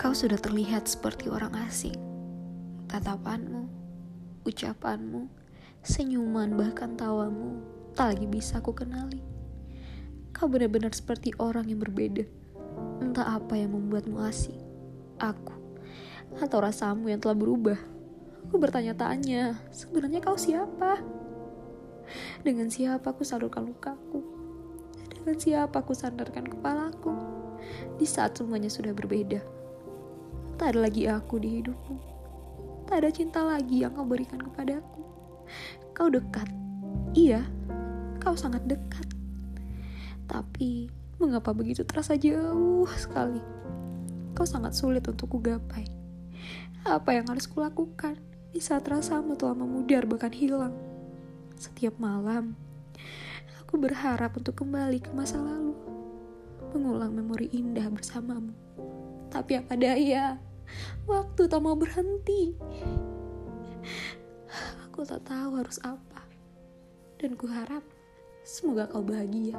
Kau sudah terlihat seperti orang asing. Tatapanmu, ucapanmu, senyuman, bahkan tawamu tak lagi bisa aku kenali. Kau benar-benar seperti orang yang berbeda. Entah apa yang membuatmu asing. Aku atau rasamu yang telah berubah. Aku bertanya-tanya, sebenarnya kau siapa? Dengan siapa aku salurkan lukaku? Dengan siapa aku sandarkan kepalaku? Di saat semuanya sudah berbeda. Tak ada lagi aku di hidupmu. Tak ada cinta lagi yang kau berikan kepadaku. Kau dekat. Iya, kau sangat dekat. Tapi, mengapa begitu terasa jauh sekali? Kau sangat sulit untuk kugapai. Apa yang harus kulakukan di saat rasamu telah memudar bahkan hilang? Setiap malam, aku berharap untuk kembali ke masa lalu, mengulang memori indah bersamamu. Tapi apa daya, waktu tak mau berhenti. Aku tak tahu harus apa, dan kuharap semoga kau bahagia.